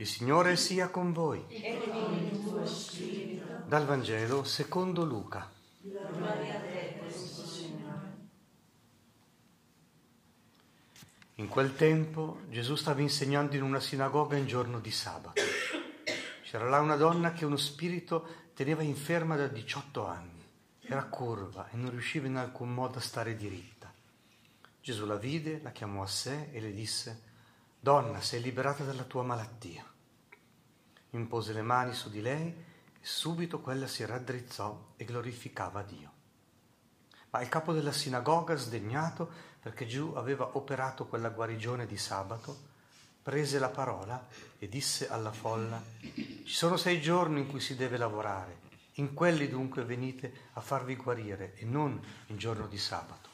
Il Signore sia con voi. E con il tuo spirito. Dal Vangelo secondo Luca. Gloria a te, Cristo Signore. In quel tempo Gesù stava insegnando in una sinagoga in giorno di sabato. C'era là una donna che uno spirito teneva inferma da 18 anni. Era curva e non riusciva in alcun modo a stare diritta. Gesù la vide, la chiamò a sé e le disse, Donna, sei liberata dalla tua malattia impose le mani su di lei e subito quella si raddrizzò e glorificava Dio. Ma il capo della sinagoga, sdegnato perché Gesù aveva operato quella guarigione di sabato, prese la parola e disse alla folla, ci sono sei giorni in cui si deve lavorare, in quelli dunque venite a farvi guarire e non il giorno di sabato.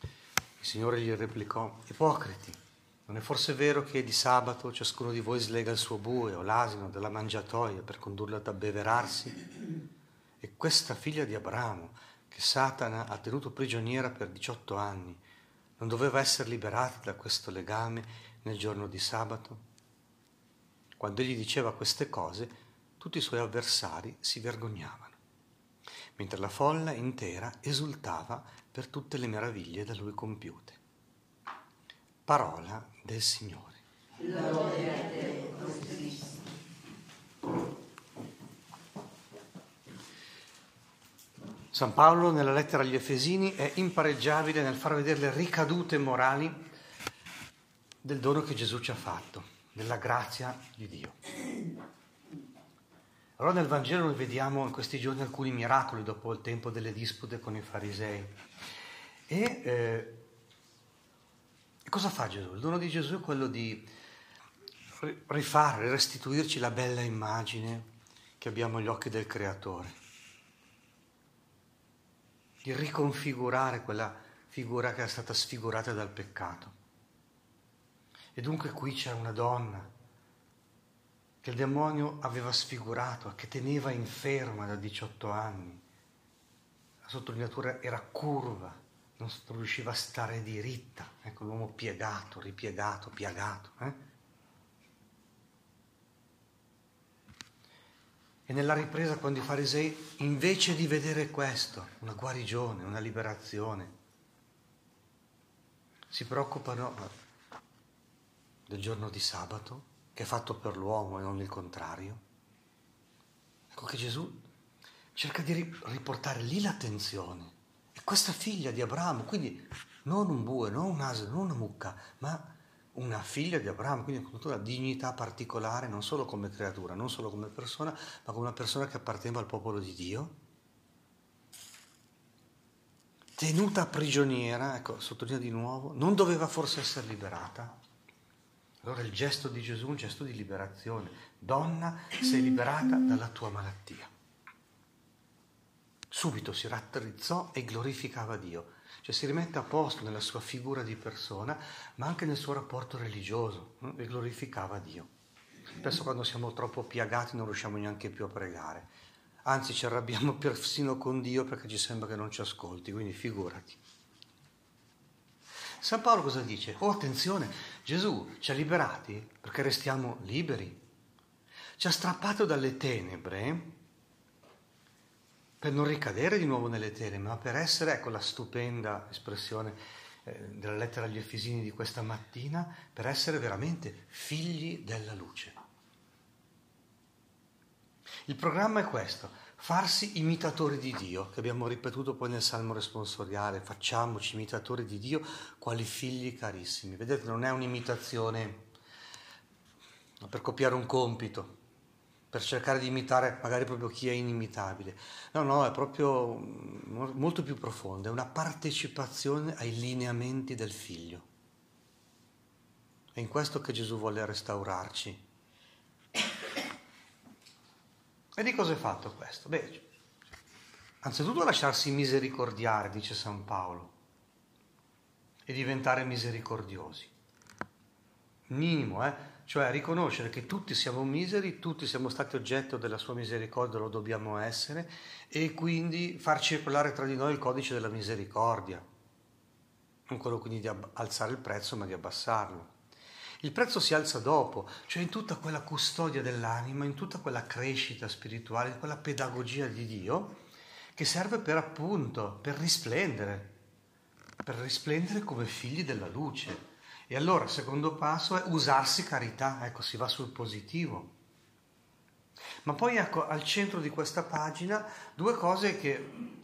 Il Signore gli replicò, ipocriti, non è forse vero che di sabato ciascuno di voi slega il suo bue o l'asino dalla mangiatoia per condurlo ad abbeverarsi? E questa figlia di Abramo, che Satana ha tenuto prigioniera per 18 anni, non doveva essere liberata da questo legame nel giorno di sabato? Quando egli diceva queste cose, tutti i suoi avversari si vergognavano, mentre la folla intera esultava per tutte le meraviglie da lui compiute. Parola del Signore. Gloria a te, Cristo. San Paolo nella lettera agli Efesini è impareggiabile nel far vedere le ricadute morali del dono che Gesù ci ha fatto, della grazia di Dio. Allora nel Vangelo noi vediamo in questi giorni alcuni miracoli dopo il tempo delle dispute con i farisei. E eh, cosa fa Gesù? Il dono di Gesù è quello di rifare, restituirci la bella immagine che abbiamo agli occhi del Creatore, di riconfigurare quella figura che è stata sfigurata dal peccato. E dunque qui c'è una donna che il demonio aveva sfigurato, che teneva inferma da 18 anni. La sottolineatura era curva, non riusciva a stare diritta. Ecco l'uomo piegato, ripiegato, piagato. Eh? E nella ripresa, quando i farisei, invece di vedere questo, una guarigione, una liberazione, si preoccupano del giorno di sabato, che è fatto per l'uomo e non il contrario. Ecco che Gesù cerca di riportare lì l'attenzione. Questa figlia di Abramo, quindi non un bue, non un asino, non una mucca, ma una figlia di Abramo, quindi con tutta una dignità particolare, non solo come creatura, non solo come persona, ma come una persona che apparteneva al popolo di Dio, tenuta prigioniera, ecco, sottolinea di nuovo, non doveva forse essere liberata? Allora il gesto di Gesù è un gesto di liberazione. Donna, sei liberata dalla tua malattia. Subito si raddrizzò e glorificava Dio. Cioè si rimette a posto nella sua figura di persona, ma anche nel suo rapporto religioso, e glorificava Dio. Spesso quando siamo troppo piagati non riusciamo neanche più a pregare. Anzi ci arrabbiamo persino con Dio perché ci sembra che non ci ascolti, quindi figurati. San Paolo cosa dice? Oh attenzione, Gesù ci ha liberati perché restiamo liberi. Ci ha strappato dalle tenebre per non ricadere di nuovo nelle tenebre, ma per essere, ecco la stupenda espressione eh, della lettera agli Efesini di questa mattina, per essere veramente figli della luce. Il programma è questo, farsi imitatori di Dio, che abbiamo ripetuto poi nel Salmo responsoriale, facciamoci imitatori di Dio quali figli carissimi. Vedete, non è un'imitazione per copiare un compito, per cercare di imitare magari proprio chi è inimitabile. No, no, è proprio molto più profonda, è una partecipazione ai lineamenti del figlio. È in questo che Gesù vuole restaurarci. E di cosa è fatto questo? Beh, anzitutto lasciarsi misericordiare, dice San Paolo, e diventare misericordiosi. Minimo, eh? Cioè riconoscere che tutti siamo miseri, tutti siamo stati oggetto della sua misericordia, lo dobbiamo essere, e quindi far circolare tra di noi il codice della misericordia. Non quello quindi di alzare il prezzo, ma di abbassarlo. Il prezzo si alza dopo, cioè in tutta quella custodia dell'anima, in tutta quella crescita spirituale, in quella pedagogia di Dio che serve per appunto, per risplendere, per risplendere come figli della luce. E allora il secondo passo è usarsi carità, ecco, si va sul positivo. Ma poi ecco al centro di questa pagina due cose che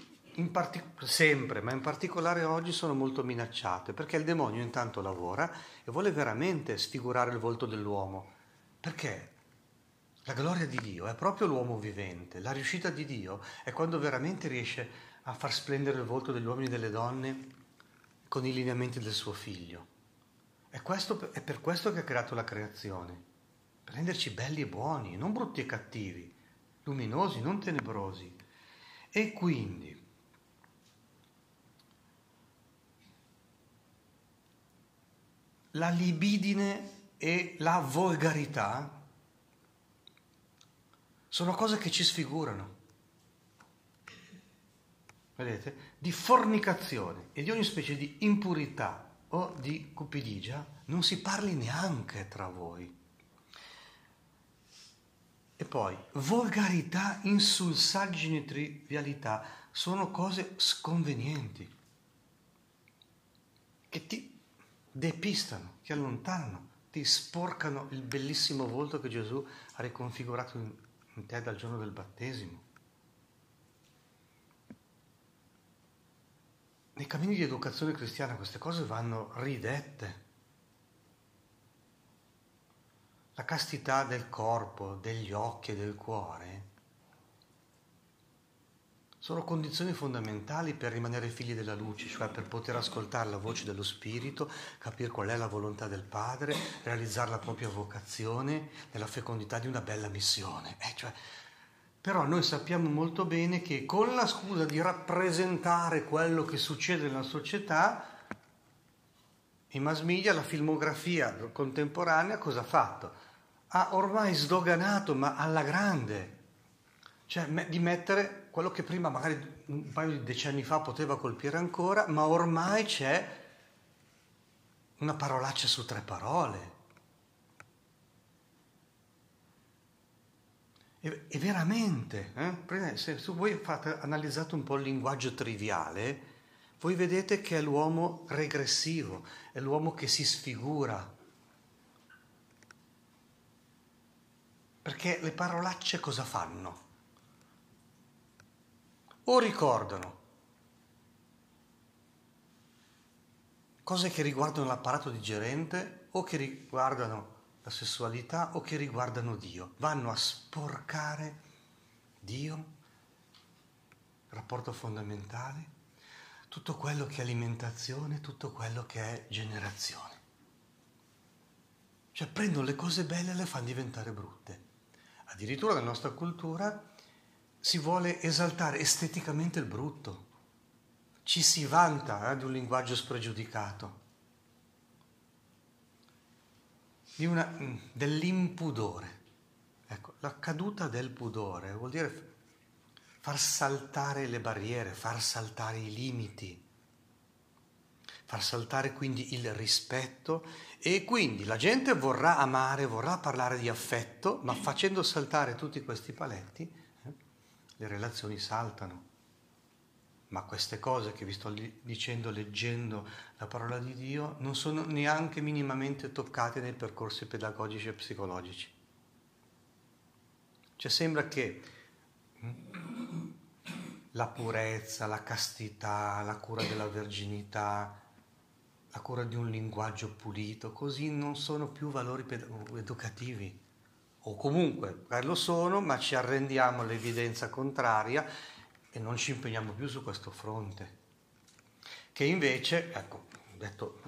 Partic- sempre, ma in particolare oggi sono molto minacciate, perché il demonio intanto lavora e vuole veramente sfigurare il volto dell'uomo. Perché? La gloria di Dio è proprio l'uomo vivente, la riuscita di Dio è quando veramente riesce a far splendere il volto degli uomini e delle donne con i lineamenti del suo figlio. È, questo, è per questo che ha creato la creazione, per renderci belli e buoni, non brutti e cattivi, luminosi, non tenebrosi. E quindi la libidine e la volgarità sono cose che ci sfigurano. Vedete? Di fornicazione e di ogni specie di impurità o di cupidigia non si parli neanche tra voi. E poi, volgarità, insulsaggine, trivialità sono cose sconvenienti che ti depistano, ti allontanano, ti sporcano il bellissimo volto che Gesù ha riconfigurato in te dal giorno del battesimo. Nei cammini di educazione cristiana queste cose vanno ridette. La castità del corpo, degli occhi e del cuore sono condizioni fondamentali per rimanere figli della luce, cioè per poter ascoltare la voce dello Spirito, capire qual è la volontà del Padre, realizzare la propria vocazione nella fecondità di una bella missione. Eh, cioè, però noi sappiamo molto bene che con la scusa di rappresentare quello che succede nella società, i mass media, la filmografia contemporanea cosa ha fatto? Ha ormai sdoganato, ma alla grande, cioè di mettere quello che prima magari un paio di decenni fa poteva colpire ancora, ma ormai c'è una parolaccia su tre parole. E, e veramente, eh? se voi fate, analizzate un po' il linguaggio triviale, voi vedete che è l'uomo regressivo, è l'uomo che si sfigura. Perché le parolacce cosa fanno? o ricordano cose che riguardano l'apparato digerente o che riguardano la sessualità o che riguardano Dio. Vanno a sporcare Dio, rapporto fondamentale, tutto quello che è alimentazione, tutto quello che è generazione. Cioè prendono le cose belle e le fanno diventare brutte. Addirittura nella nostra cultura si vuole esaltare esteticamente il brutto, ci si vanta eh, di un linguaggio spregiudicato, di una, mm, dell'impudore. Ecco, la caduta del pudore vuol dire far saltare le barriere, far saltare i limiti, far saltare quindi il rispetto e quindi la gente vorrà amare, vorrà parlare di affetto, ma facendo saltare tutti questi paletti le relazioni saltano. Ma queste cose che vi sto dicendo leggendo la parola di Dio non sono neanche minimamente toccate nei percorsi pedagogici e psicologici. Cioè sembra che hm, la purezza, la castità, la cura della verginità, la cura di un linguaggio pulito, così non sono più valori educativi o comunque lo sono, ma ci arrendiamo all'evidenza contraria e non ci impegniamo più su questo fronte. Che invece, ecco, detto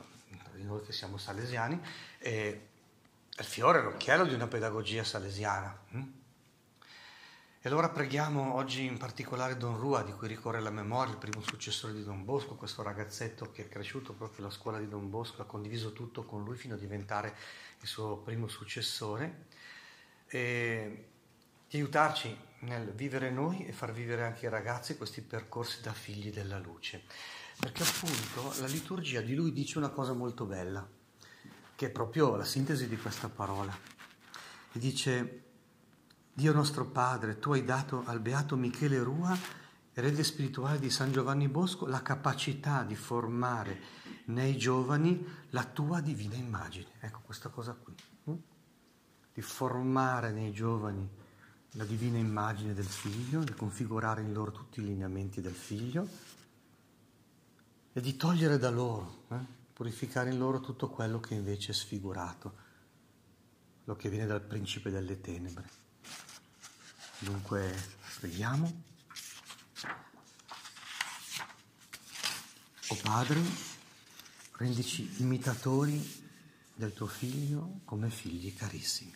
di noi che siamo salesiani, è il fiore all'occhiello di una pedagogia salesiana. Hm? E allora preghiamo oggi in particolare Don Rua, di cui ricorre la memoria, il primo successore di Don Bosco, questo ragazzetto che è cresciuto proprio alla scuola di Don Bosco, ha condiviso tutto con lui fino a diventare il suo primo successore e di aiutarci nel vivere noi e far vivere anche ai ragazzi questi percorsi da figli della luce. Perché appunto la liturgia di lui dice una cosa molto bella. che è proprio la sintesi di questa parola. E dice, Dio nostro Padre, tu hai dato al beato Michele Rua, erede spirituale di San Giovanni Bosco, la capacità di formare nei giovani la tua divina immagine. Ecco questa cosa qui, hm? di formare nei giovani la divina immagine del figlio, di configurare in loro tutti i lineamenti del figlio e di togliere da loro, eh? purificare in loro tutto quello che invece è sfigurato, quello che viene dal principe delle tenebre. Dunque preghiamo. O Padre, rendici imitatori del tuo Figlio come figli carissimi.